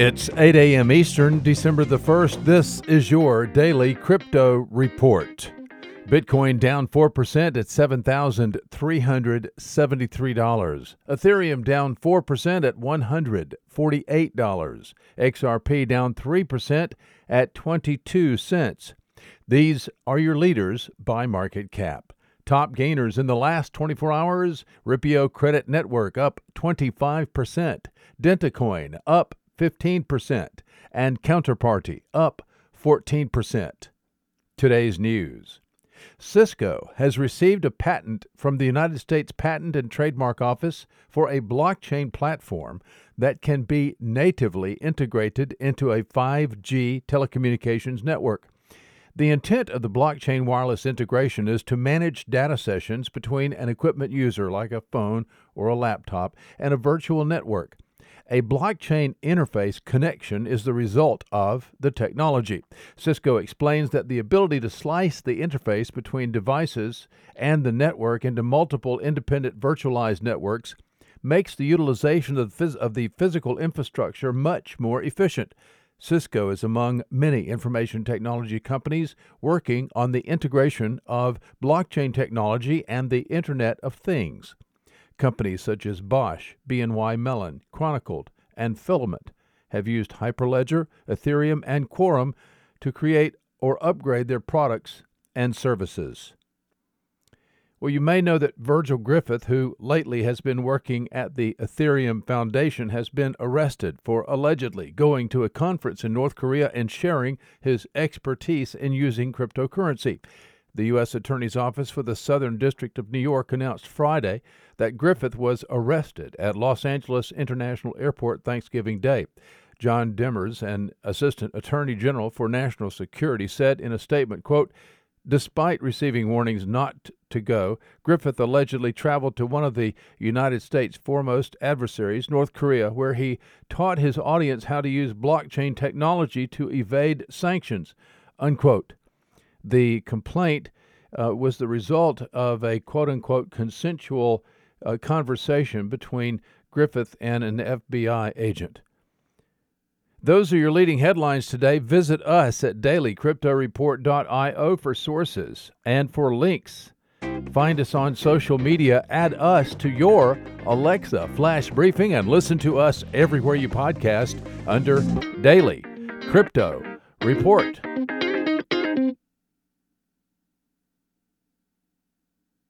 It's 8 a.m. Eastern, December the 1st. This is your daily crypto report. Bitcoin down 4% at $7,373. Ethereum down 4% at $148. XRP down 3% at 22 cents. These are your leaders by market cap. Top gainers in the last 24 hours Ripio Credit Network up 25%, Dentacoin up 15%, and Counterparty up 14%. Today's news. Cisco has received a patent from the United States Patent and Trademark Office for a blockchain platform that can be natively integrated into a 5G telecommunications network. The intent of the blockchain wireless integration is to manage data sessions between an equipment user, like a phone or a laptop, and a virtual network. A blockchain interface connection is the result of the technology. Cisco explains that the ability to slice the interface between devices and the network into multiple independent virtualized networks makes the utilization of the physical infrastructure much more efficient. Cisco is among many information technology companies working on the integration of blockchain technology and the Internet of Things. Companies such as Bosch, BNY Mellon, Chronicled, and Filament have used Hyperledger, Ethereum, and Quorum to create or upgrade their products and services. Well, you may know that Virgil Griffith, who lately has been working at the Ethereum Foundation, has been arrested for allegedly going to a conference in North Korea and sharing his expertise in using cryptocurrency. The U.S. Attorney's Office for the Southern District of New York announced Friday that Griffith was arrested at Los Angeles International Airport Thanksgiving Day. John Demers, an assistant attorney general for national security, said in a statement, quote, Despite receiving warnings not to go, Griffith allegedly traveled to one of the United States' foremost adversaries, North Korea, where he taught his audience how to use blockchain technology to evade sanctions. Unquote. The complaint uh, was the result of a quote unquote consensual uh, conversation between Griffith and an FBI agent. Those are your leading headlines today. Visit us at dailycryptoreport.io for sources and for links. Find us on social media, add us to your Alexa flash briefing, and listen to us everywhere you podcast under Daily Crypto Report.